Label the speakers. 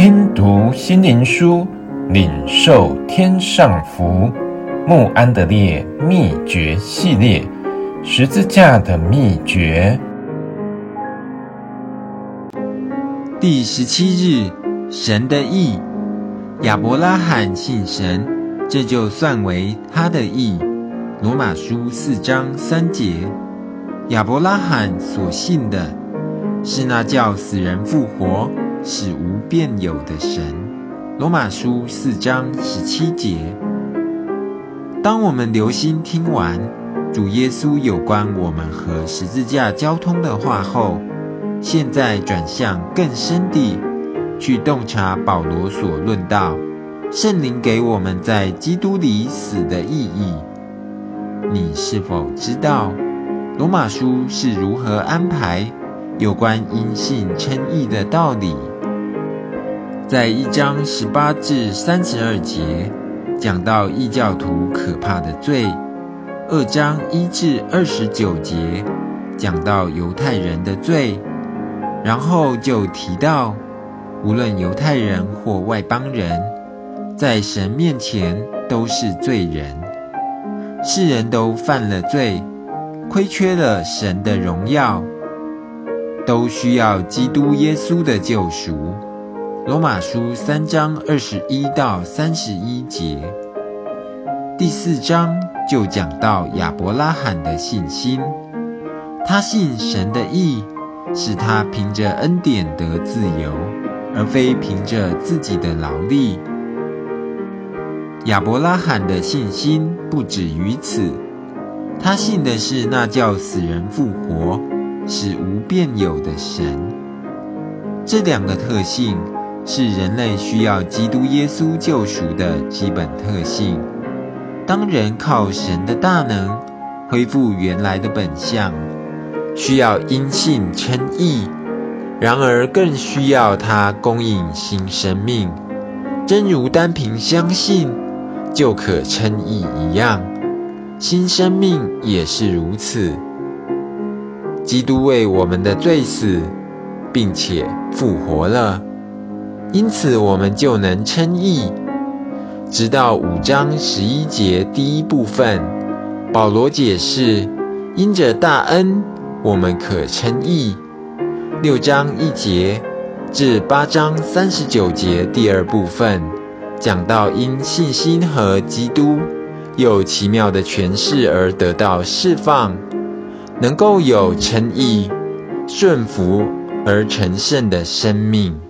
Speaker 1: 听读心灵书，领受天上福。慕安德烈秘诀系列，十字架的秘诀。
Speaker 2: 第十七日，神的意。亚伯拉罕信神，这就算为他的义。罗马书四章三节。亚伯拉罕所信的是那叫死人复活，使无变有的神。罗马书四章十七节。当我们留心听完主耶稣有关我们和十字架交通的话后，现在转向更深地去洞察保罗所论到圣灵给我们在基督里死的意义。你是否知道罗马书是如何安排有关因信称义的道理？在一章十八至三十二节讲到异教徒可怕的罪；二章一至二十九节讲到犹太人的罪，然后就提到，无论犹太人或外邦人，在神面前都是罪人，世人都犯了罪，亏缺了神的荣耀。都需要基督耶稣的救赎。罗马书三章二十一到三十一节。第四章就讲到亚伯拉罕的信心，他信神的意，是他凭着恩典得自由，而非凭着自己的劳力。亚伯拉罕的信心不止于此，他信的是那叫死人复活。是无变有的神，这两个特性是人类需要基督耶稣救赎的基本特性。当人靠神的大能恢复原来的本相，需要因信称义；然而更需要他供应新生命，真如单凭相信就可称义一样，新生命也是如此。基督为我们的罪死，并且复活了，因此我们就能称义。直到五章十一节第一部分，保罗解释：因着大恩，我们可称义。六章一节至八章三十九节第二部分，讲到因信心和基督有奇妙的权势而得到释放。能够有诚意、顺服而成圣的生命。